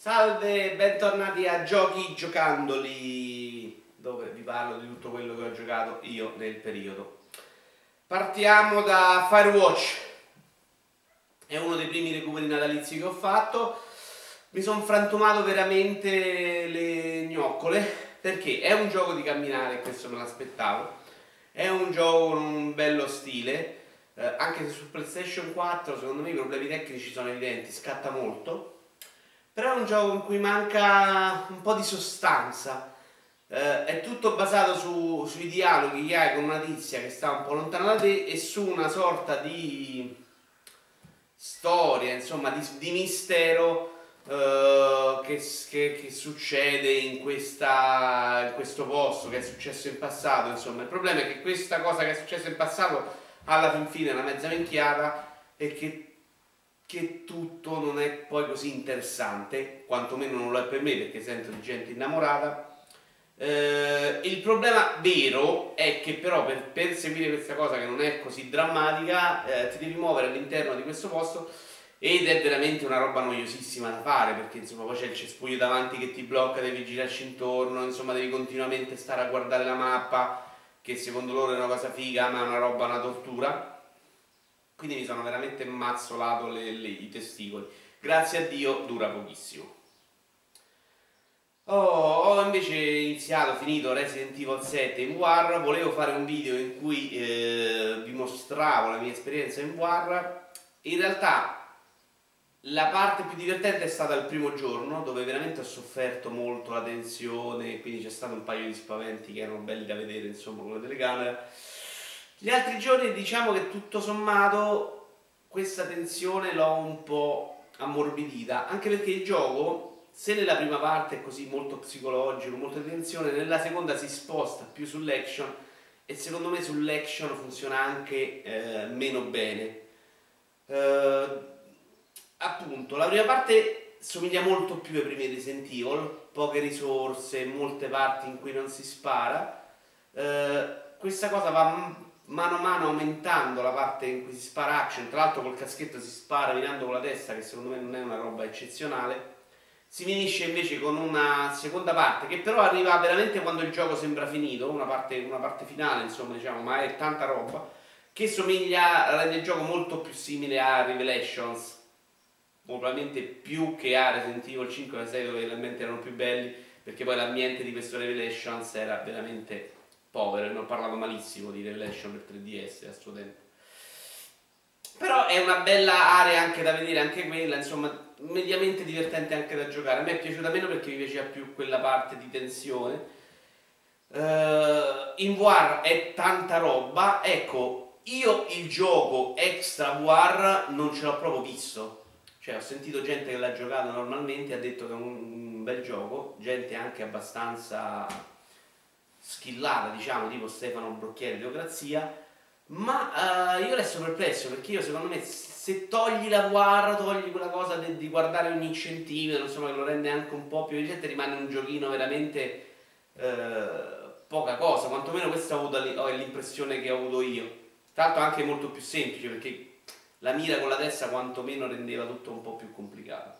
Salve, bentornati a Giochi Giocandoli, dove vi parlo di tutto quello che ho giocato io nel periodo. Partiamo da Firewatch, è uno dei primi recuperi natalizi che ho fatto. Mi sono frantumato veramente le gnoccole perché è un gioco di camminare, questo me l'aspettavo. È un gioco con un bello stile, eh, anche se su PlayStation 4 secondo me i problemi tecnici sono evidenti, scatta molto però è un gioco in cui manca un po' di sostanza. Eh, è tutto basato su, sui dialoghi che hai con una tizia che sta un po' lontana da te e su una sorta di storia, insomma, di, di mistero eh, che, che, che, succede in, questa, in questo posto, che è successo in passato. Insomma, il problema è che questa cosa che è successa in passato alla fin fine è una mezza minchiata e che che tutto non è poi così interessante, quantomeno non lo è per me perché sento di gente innamorata. Eh, il problema vero è che però per, per, seguire questa cosa che non è così drammatica eh, ti devi muovere all'interno di questo posto ed è veramente una roba noiosissima da fare perché insomma poi c'è il cespuglio davanti che ti blocca, devi girarci intorno, insomma devi continuamente stare a guardare la mappa che secondo loro è una cosa figa ma è una roba, una tortura quindi mi sono veramente mazzolato le, le, i testicoli. Grazie a Dio dura pochissimo. Oh, ho invece iniziato, finito Resident Evil 7 in War, volevo fare un video in cui eh, vi mostravo la mia esperienza in War. In realtà la parte più divertente è stata il primo giorno, dove veramente ho sofferto molto la tensione, quindi c'è stato un paio di spaventi che erano belli da vedere, insomma, con la telecamera gli altri giorni diciamo che tutto sommato questa tensione l'ho un po' ammorbidita, anche perché il gioco, se nella prima parte è così molto psicologico, molta tensione, nella seconda si sposta più sull'action e secondo me sull'action funziona anche eh, meno bene. Eh, appunto, la prima parte somiglia molto più ai primi Resident Evil, poche risorse, molte parti in cui non si spara. Eh, questa cosa va mano a mano aumentando la parte in cui si spara action, tra l'altro col caschetto si spara mirando con la testa, che secondo me non è una roba eccezionale, si finisce invece con una seconda parte che però arriva veramente quando il gioco sembra finito, una parte, una parte finale insomma diciamo, ma è tanta roba, che somiglia, rende il gioco molto più simile a Revelations, probabilmente più che a Resident Evil 5 e 6 dove realmente erano più belli, perché poi l'ambiente di questo Revelations era veramente povero e ne ho parlato malissimo di Relation per 3DS a suo tempo. Però è una bella area anche da vedere, anche quella, insomma, mediamente divertente anche da giocare. A me è piaciuta meno perché mi piaceva più quella parte di tensione. Uh, in War è tanta roba, ecco, io il gioco extra War non ce l'ho proprio visto. Cioè, ho sentito gente che l'ha giocato normalmente ha detto che è un, un bel gioco, gente anche abbastanza skillata, diciamo, tipo Stefano Brocchieri Teocrazia, ma uh, io resto perplesso perché io secondo me se togli la guarda, togli quella cosa di, di guardare ogni centimetro, insomma che lo rende anche un po' più evidente, rimane un giochino veramente uh, poca cosa, quantomeno questa è l'impressione che ho avuto io. Tra l'altro anche molto più semplice perché la mira con la testa quantomeno rendeva tutto un po' più complicato.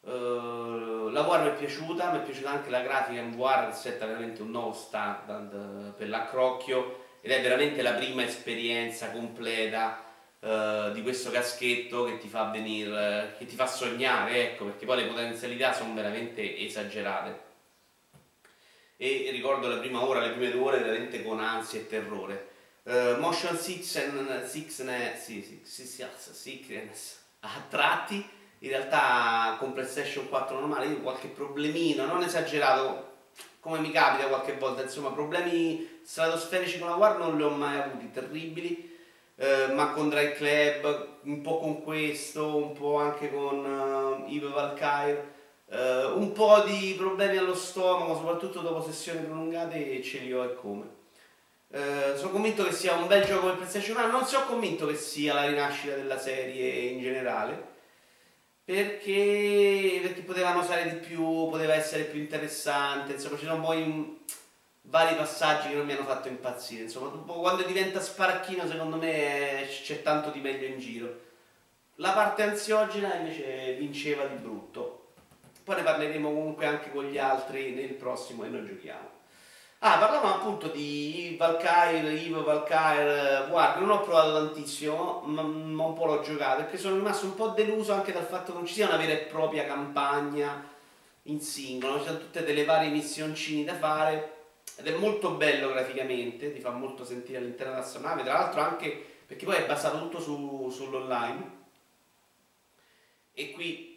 Uh, la War mi è piaciuta, mi è piaciuta anche la grafica in War che veramente un nuovo standard uh, per l'accrocchio ed è veramente la prima esperienza completa uh, di questo caschetto che ti fa venire, che ti fa sognare, ecco, perché poi le potenzialità sono veramente esagerate. E ricordo la prima ora, le prime due ore veramente con ansia e terrore. motion sickness, sickness, sickness, sickness a tratti in realtà con PlayStation 4 normale io qualche problemino, non esagerato come mi capita qualche volta, insomma problemi stratosferici con la War non li ho mai avuti, terribili, eh, ma con Drive Club, un po' con questo, un po' anche con uh, Yves Valkyrie, eh, un po' di problemi allo stomaco, soprattutto dopo sessioni prolungate ce li ho e come. Eh, sono convinto che sia un bel gioco per PlayStation 1, non sono convinto che sia la rinascita della serie in generale, perché, perché potevano usare di più, poteva essere più interessante, insomma ci sono poi vari passaggi che non mi hanno fatto impazzire, insomma quando diventa sparacchino secondo me c'è tanto di meglio in giro. La parte ansiogena invece vinceva di brutto, poi ne parleremo comunque anche con gli altri nel prossimo e noi giochiamo. Ah, parlavamo appunto di Valkyrie, Eve Valkyrie, guarda, non ho provato tantissimo, ma, ma un po' l'ho giocato, perché sono rimasto un po' deluso anche dal fatto che non ci sia una vera e propria campagna in singolo, ci sono tutte delle varie missioncini da fare, ed è molto bello graficamente, ti fa molto sentire all'interno della sua nave, tra l'altro anche perché poi è basato tutto su, sull'online, e qui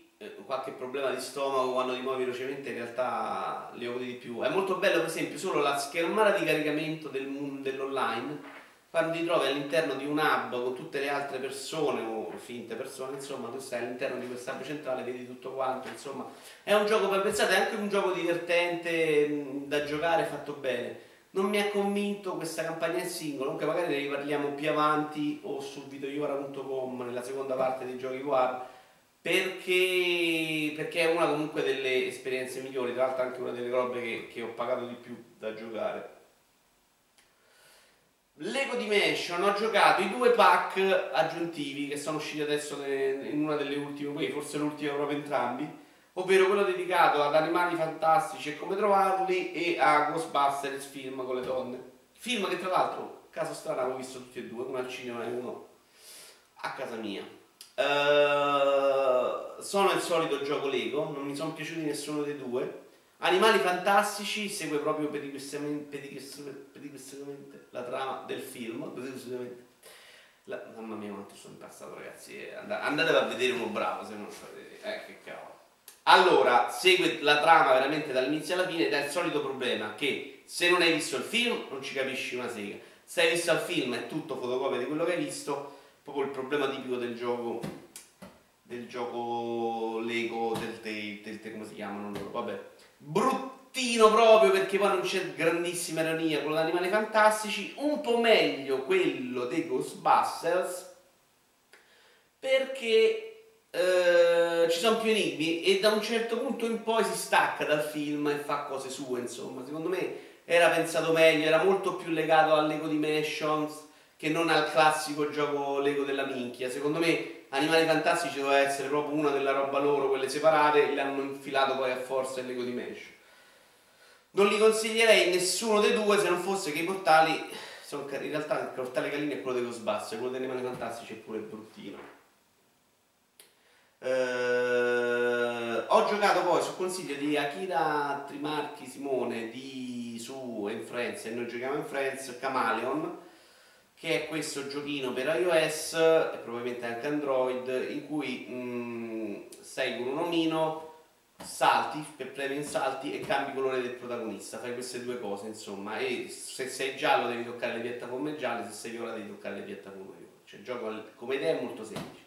qualche problema di stomaco quando ti muovi velocemente in realtà li odi di più. È molto bello per esempio solo la schermata di caricamento del, dell'online quando ti trovi all'interno di un hub con tutte le altre persone o finte persone, insomma, tu stai all'interno di questo hub centrale, vedi tutto quanto, insomma, è un gioco per pensare, è anche un gioco divertente da giocare, fatto bene. Non mi ha convinto questa campagna in singolo, comunque magari ne riparliamo più avanti o su videoiora.com nella seconda parte dei giochi War perché, perché, è una comunque delle esperienze migliori, tra l'altro anche una delle robe che, che ho pagato di più da giocare. Lego Dimension ho giocato i due pack aggiuntivi che sono usciti adesso in una delle ultime, forse l'ultima proprio entrambi, ovvero quello dedicato ad animali fantastici e come trovarli e a Ghostbusters film con le donne. Film che tra l'altro, caso strano, avevo visto tutti e due, come al cinema e uno a casa mia. Uh, sono il solito gioco Lego, non mi sono piaciuti nessuno dei due. Animali fantastici segue proprio pedicristicamente, la trama del film. La, mamma mia quanto sono impassato ragazzi, eh, andate a vedere uno bravo se non lo sapete. Eh che cavolo. Allora, segue la trama veramente dall'inizio alla fine ed è il solito problema che se non hai visto il film non ci capisci una sega. Se hai visto il film è tutto fotocopia di quello che hai visto proprio il problema tipico del gioco del gioco Lego del Telltale, come si chiamano loro, vabbè, bruttino proprio perché poi non c'è grandissima ironia, quello di Animali Fantastici, un po' meglio quello dei Ghostbusters perché eh, ci sono più enigmi e da un certo punto in poi si stacca dal film e fa cose sue, insomma, secondo me era pensato meglio, era molto più legato a Lego Dimensions che non al classico gioco Lego della minchia. Secondo me Animali Fantastici doveva essere proprio una della roba loro, quelle separate, e l'hanno infilato poi a forza il Lego Dimension. Non li consiglierei nessuno dei due se non fosse che i portali sono in realtà il portale Calini è quello dello sbasso, quello degli Animali Fantastici è pure bruttino. Uh, ho giocato poi su consiglio di Akira Trimarchi Simone di, su In Friends e noi giochiamo in Friends Camaleon che è questo giochino per iOS e probabilmente anche Android in cui mh, sei con un omino, salti, per premi in salti e cambi colore del protagonista, fai queste due cose insomma. E se sei giallo devi toccare le piattaforme gialle, se sei viola devi toccare le piattaforme viola, cioè il gioco come idea è molto semplice,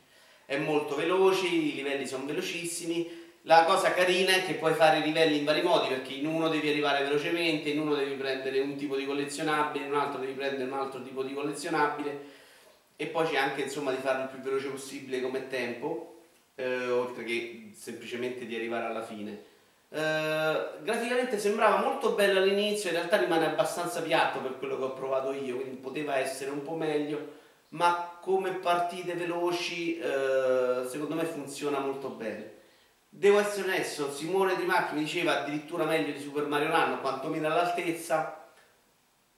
è molto veloce, i livelli sono velocissimi, la cosa carina è che puoi fare i livelli in vari modi perché in uno devi arrivare velocemente, in uno devi prendere un tipo di collezionabile, in un altro devi prendere un altro tipo di collezionabile e poi c'è anche insomma di farlo il più veloce possibile come tempo, eh, oltre che semplicemente di arrivare alla fine. Eh, graficamente sembrava molto bello all'inizio, in realtà rimane abbastanza piatto per quello che ho provato io, quindi poteva essere un po' meglio, ma come partite veloci eh, secondo me funziona molto bene. Devo essere onesto, Simone Di Macchi mi diceva addirittura meglio di Super Mario Run, quantomeno all'altezza.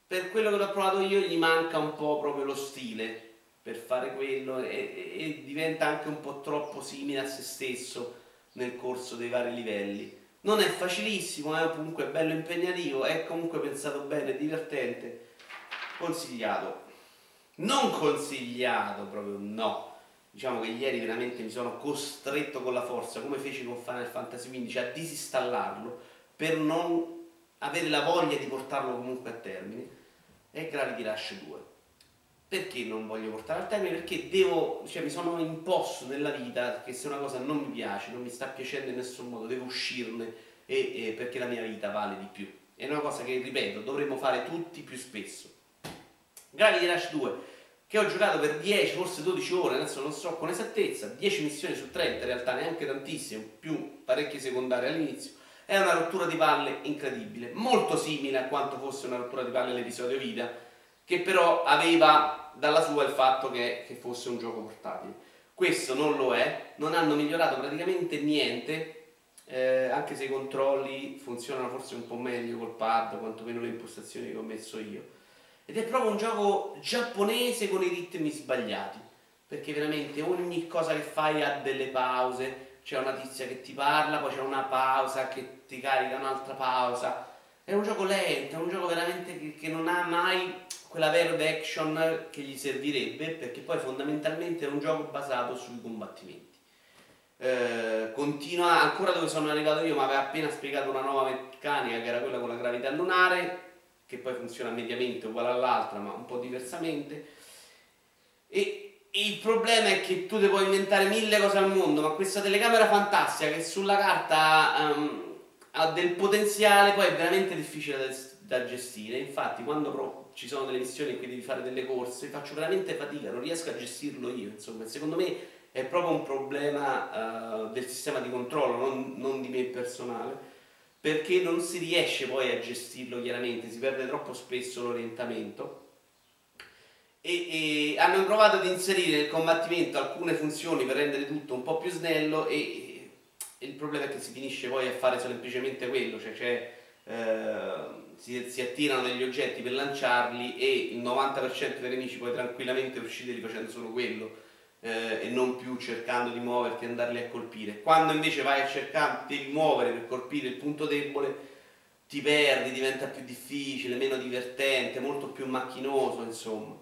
Per quello che l'ho provato io gli manca un po' proprio lo stile per fare quello e, e diventa anche un po' troppo simile a se stesso nel corso dei vari livelli. Non è facilissimo, è comunque bello impegnativo, è comunque pensato bene, divertente, consigliato. Non consigliato proprio, no diciamo che ieri veramente mi sono costretto con la forza, come feci con Final Fantasy XV, a disinstallarlo per non avere la voglia di portarlo comunque a termine, è Gravity Rush 2. Perché non voglio portare a termine? Perché devo, cioè mi sono imposto nella vita che se una cosa non mi piace, non mi sta piacendo in nessun modo, devo uscirne e, e perché la mia vita vale di più. È una cosa che, ripeto, dovremmo fare tutti più spesso. Gravity Rush 2 che ho giocato per 10, forse 12 ore, adesso non so con esattezza, 10 missioni su 30 in realtà, neanche tantissime, più parecchie secondarie all'inizio, è una rottura di palle incredibile, molto simile a quanto fosse una rottura di palle l'episodio Vida, che però aveva dalla sua il fatto che, che fosse un gioco portatile. Questo non lo è, non hanno migliorato praticamente niente, eh, anche se i controlli funzionano forse un po' meglio col pad, quantomeno le impostazioni che ho messo io. Ed è proprio un gioco giapponese con i ritmi sbagliati, perché veramente ogni cosa che fai ha delle pause, c'è una tizia che ti parla, poi c'è una pausa che ti carica un'altra pausa. È un gioco lento, è un gioco veramente che, che non ha mai quella verve action che gli servirebbe, perché poi fondamentalmente è un gioco basato sui combattimenti. Eh, continua ancora dove sono arrivato io, ma aveva appena spiegato una nuova meccanica che era quella con la gravità lunare, che poi funziona mediamente uguale all'altra, ma un po' diversamente. E il problema è che tu ti puoi inventare mille cose al mondo, ma questa telecamera fantastica che sulla carta um, ha del potenziale, poi è veramente difficile da, da gestire. Infatti, quando ci sono delle missioni in cui devi fare delle corse, faccio veramente fatica, non riesco a gestirlo io. Insomma, secondo me è proprio un problema uh, del sistema di controllo, non, non di me personale, perché non si riesce poi a gestirlo chiaramente, si perde troppo spesso l'orientamento. E, e, hanno provato ad inserire nel combattimento alcune funzioni per rendere tutto un po' più snello e, e il problema è che si finisce poi a fare semplicemente quello, cioè, cioè eh, si, si, attirano degli oggetti per lanciarli e il 90% dei nemici puoi tranquillamente ucciderli facendo solo quello eh, e non più cercando di muoverti e andarli a colpire. Quando invece vai a cercare di muovere per colpire il punto debole ti perdi, diventa più difficile, meno divertente, molto più macchinoso, insomma.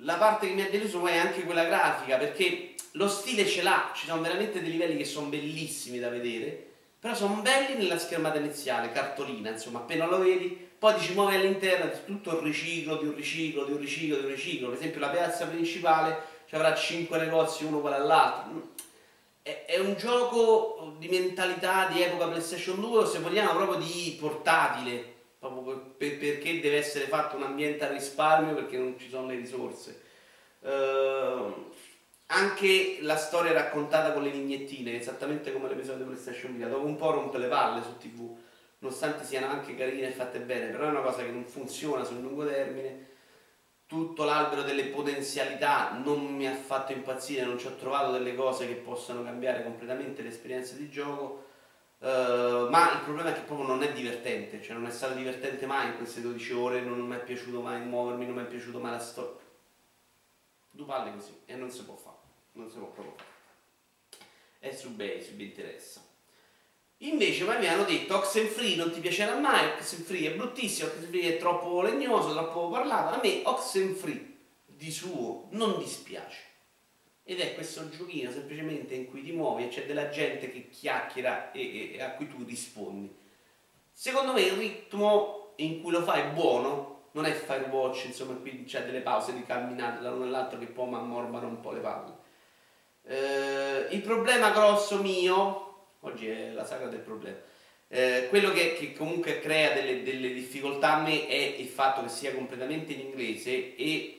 La parte che mi ha deluso è anche quella grafica, perché lo stile ce l'ha, ci sono veramente dei livelli che sono bellissimi da vedere, però sono belli nella schermata iniziale, cartolina, insomma, appena lo vedi, poi ti ci muovi all'interno, è tutto un riciclo, di un riciclo, di un riciclo, di un riciclo, per esempio la piazza principale ci avrà 5 negozi uno uguale all'altro, è, è un gioco di mentalità di epoca PlayStation 2, o se vogliamo proprio di portatile, proprio per, perché deve essere fatto un ambiente a risparmio perché non ci sono le risorse. Uh, anche la storia raccontata con le vignettine, esattamente come l'episodio di PlayStation Vita, dopo un po' rompe le palle su TV, nonostante siano anche carine e fatte bene, però è una cosa che non funziona sul lungo termine. Tutto l'albero delle potenzialità non mi ha fatto impazzire, non ci ho trovato delle cose che possano cambiare completamente l'esperienza di gioco Uh, ma il problema è che proprio non è divertente, cioè non è stato divertente mai in queste 12 ore, non mi è piaciuto mai muovermi, non mi è piaciuto mai la storia. Due palle così e non si può fare, non si può proprio fare. È su base, mi interessa. Invece mi avevano detto Oxenfree non ti piacerà mai, Oxenfree è bruttissimo, Oxenfree è troppo legnoso, troppo parlato. A me Oxenfree di suo non dispiace ed è questo giochino semplicemente in cui ti muovi e c'è della gente che chiacchiera e, e, a cui tu rispondi. Secondo me il ritmo in cui lo fai è buono, non è Firewatch, insomma qui c'è delle pause di camminate da uno all'altro che poi mi ammorbano un po' le palle. Eh, il problema grosso mio, oggi è la saga del problema, eh, quello che, che, comunque crea delle, delle difficoltà a me è il fatto che sia completamente in inglese e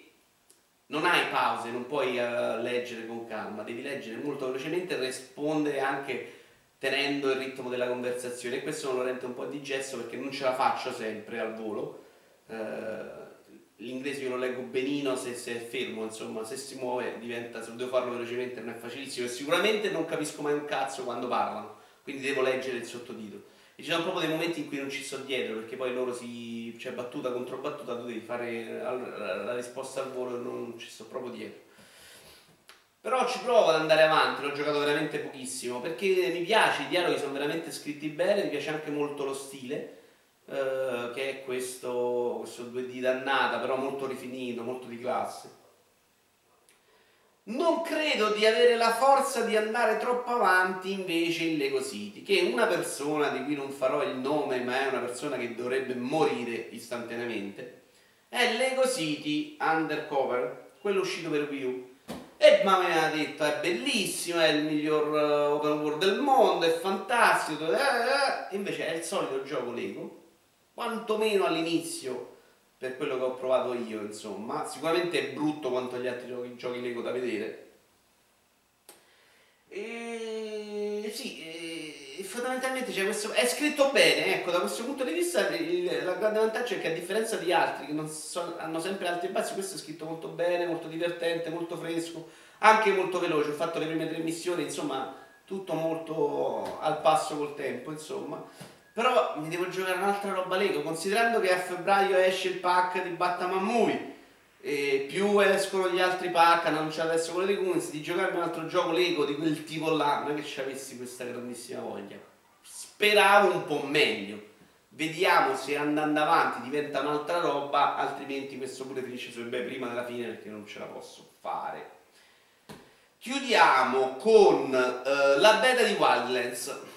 non hai pause, non puoi uh, leggere con calma, devi leggere molto velocemente e rispondere anche tenendo il ritmo della conversazione e questo non lo rende un po' di gesso perché non ce la faccio sempre al volo. Uh, l'inglese io lo leggo benino se, se, è fermo, insomma, se si muove diventa, se devo farlo velocemente non è facilissimo e sicuramente non capisco mai un cazzo quando parlano, quindi devo leggere il sottotitolo. E ci sono proprio dei momenti in cui non ci sto dietro perché poi loro si. cioè battuta contro battuta, tu devi fare la risposta al volo e non ci sto proprio dietro. Però ci provo ad andare avanti, l'ho giocato veramente pochissimo perché mi piace, i dialoghi sono veramente scritti bene, mi piace anche molto lo stile, eh, che è questo, questo 2D dannata, però molto rifinito, molto di classe non credo di avere la forza di andare troppo avanti invece in Lego City, che una persona di cui non farò il nome, ma è una persona che dovrebbe morire istantaneamente, è Lego City Undercover, quello uscito per Wii U. E ma mi ha detto è bellissimo, è il miglior uh, open world del mondo, è fantastico, eh, eh. invece è il solito gioco Lego, quantomeno all'inizio per quello che ho provato io, insomma. Sicuramente è brutto quanto gli altri giochi, giochi Lego da vedere. E sì, e fondamentalmente c'è questo. È scritto bene, ecco, da questo punto di vista il, la grande vantaggio è che a differenza di altri che so, hanno sempre altri passi, questo è scritto molto bene, molto divertente, molto fresco, anche molto veloce. Ho fatto le prime tre missioni, insomma, tutto molto al passo col tempo, insomma. Però mi devo giocare un'altra roba Lego, considerando che a febbraio esce il pack di Batman e più escono gli altri pack, hanno annunciato adesso quello dei Goons, di giocarmi un altro gioco Lego di quel tipo là, non è che ci avessi questa grandissima voglia. Speravo un po' meglio. Vediamo se andando avanti diventa un'altra roba, altrimenti questo pure finisce sui bei prima della fine perché non ce la posso fare. Chiudiamo con uh, la beta di Wildlands.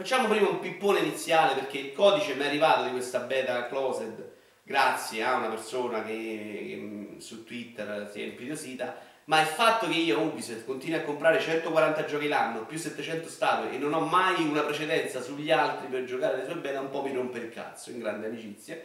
Facciamo prima un pippone iniziale perché il codice mi è arrivato di questa beta closed grazie a una persona che, che su Twitter si è impietosita, ma il fatto che io Ubisoft continui a comprare 140 giochi l'anno più 700 statue e non ho mai una precedenza sugli altri per giocare le sue beta un po' mi rompe il cazzo in grande amicizia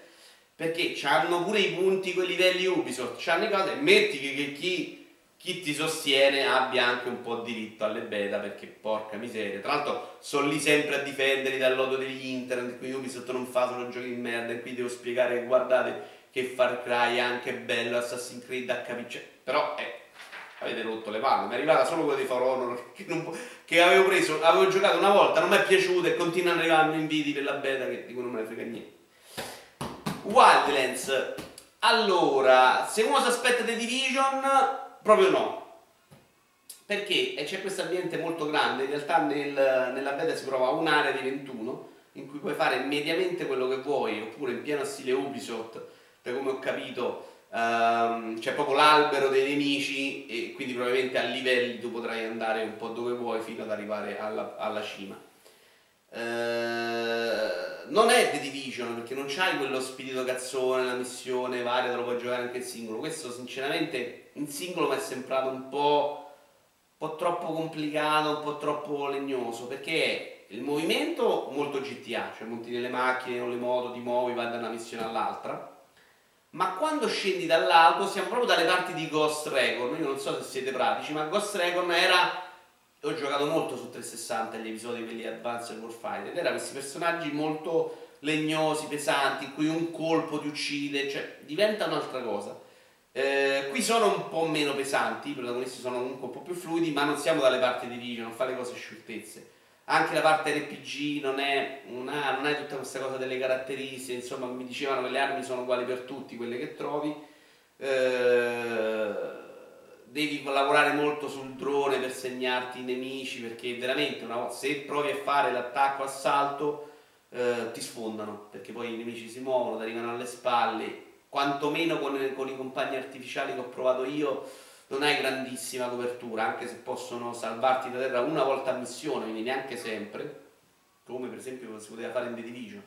perché hanno pure i punti quei livelli Ubisoft, hanno i cose metti che, che chi chi ti sostiene abbia anche un po' diritto alle beta perché porca miseria. Tra l'altro sono lì sempre a difenderli dal lodo degli internet qui Ubisoft non fa solo giochi di merda e qui devo spiegare guardate che Far Cry è anche bello Assassin's Creed HP cioè, però eh, avete rotto le palle mi è arrivata solo quella di For Honor che, non, che, avevo preso avevo giocato una volta non mi è piaciuto e continua ad arrivarmi inviti per la beta che di cui non me ne frega niente. Wildlands. Allora se uno si aspetta The Division Proprio no. Perché c'è questo ambiente molto grande, in realtà nel, nella beta si prova un'area di 21 in cui puoi fare mediamente quello che vuoi, oppure in pieno stile Ubisoft, da come ho capito um, c'è proprio l'albero dei nemici e quindi probabilmente a livelli tu potrai andare un po' dove vuoi fino ad arrivare alla, alla cima. Uh, non è The Division perché non c'hai quello spirito cazzone, la missione varia, te lo puoi giocare anche in singolo. Questo sinceramente in singolo mi è sembrato un po', un po' troppo complicato, un po' troppo legnoso, perché il movimento molto GTA, cioè monti nelle macchine o le moto, ti muovi, vai da una missione all'altra, ma quando scendi dall'auto siamo proprio dalle parti di Ghost Recon, io non so se siete pratici, ma Ghost Recon era ho giocato molto su 360 gli episodi quelli Advanced Warfighter ed erano questi personaggi molto legnosi, pesanti, in cui un colpo ti uccide, cioè diventa un'altra cosa. Eh, qui sono un po' meno pesanti, i protagonisti sono comunque un po' più fluidi, ma non siamo dalle parti di video, non fa le cose scioltezze. Anche la parte RPG non è, una, non è tutta questa cosa delle caratteristiche, insomma mi dicevano che le armi sono uguali per tutti, quelle che trovi. Eh, devi lavorare molto sul drone per segnarti i nemici, perché veramente una, se provi a fare l'attacco assalto eh, ti sfondano, perché poi i nemici si muovono, ti arrivano alle spalle quantomeno con, con i compagni artificiali che ho provato io non hai grandissima copertura, anche se possono salvarti da terra una volta a missione, quindi neanche sempre, come per esempio si poteva fare in The Division.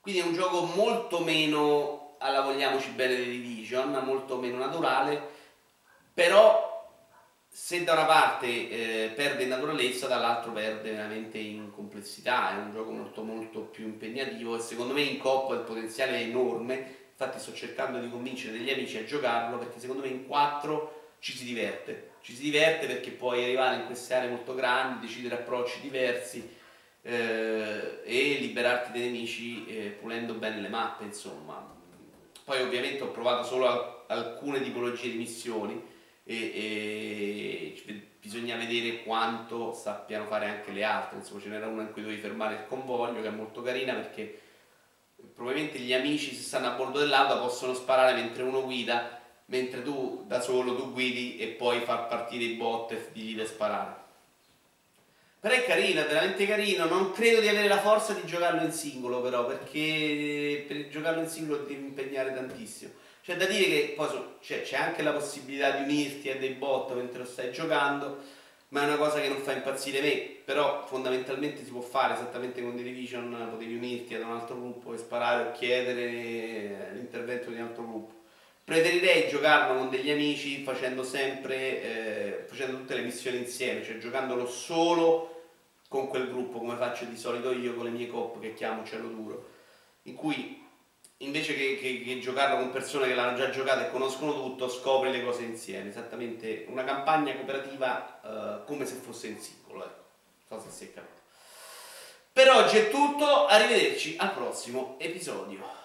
Quindi è un gioco molto meno alla vogliamoci bene The Division, molto meno naturale, però se da una parte eh, perde in naturalezza, dall'altro perde veramente in complessità, è un gioco molto molto più impegnativo e secondo me in coppa il potenziale è enorme, infatti sto cercando di convincere degli amici a giocarlo perché secondo me in 4 ci si diverte, ci si diverte perché puoi arrivare in queste aree molto grandi, decidere approcci diversi eh, e liberarti dai nemici eh, pulendo bene le mappe insomma. Poi ovviamente ho provato solo al- alcune tipologie di missioni e, e bisogna vedere quanto sappiano fare anche le altre, insomma ce n'era una in cui dovevi fermare il convoglio che è molto carina perché probabilmente gli amici se stanno a bordo dell'auto possono sparare mentre uno guida, mentre tu da solo tu guidi e poi far partire i bot e digli di sparare. Però è carino, è veramente carino, non credo di avere la forza di giocarlo in singolo però, perché per giocarlo in singolo devi impegnare tantissimo. C'è da dire che poi c'è, c'è anche la possibilità di unirti a dei bot mentre lo stai giocando, ma è una cosa che non fa impazzire me, però fondamentalmente si può fare esattamente con Division, potevi unirti ad un altro gruppo e sparare o chiedere l'intervento di un altro gruppo. Preferirei giocarlo con degli amici facendo sempre, eh, facendo tutte le missioni insieme, cioè giocandolo solo con quel gruppo come faccio di solito io con le mie coppe che chiamo cielo duro, in cui invece che, che, che, giocarlo con persone che l'hanno già giocato e conoscono tutto, scopri le cose insieme. Esattamente una campagna cooperativa uh, come se fosse in singolo. Ecco. Non so se si è capito. Per oggi è tutto, arrivederci al prossimo episodio.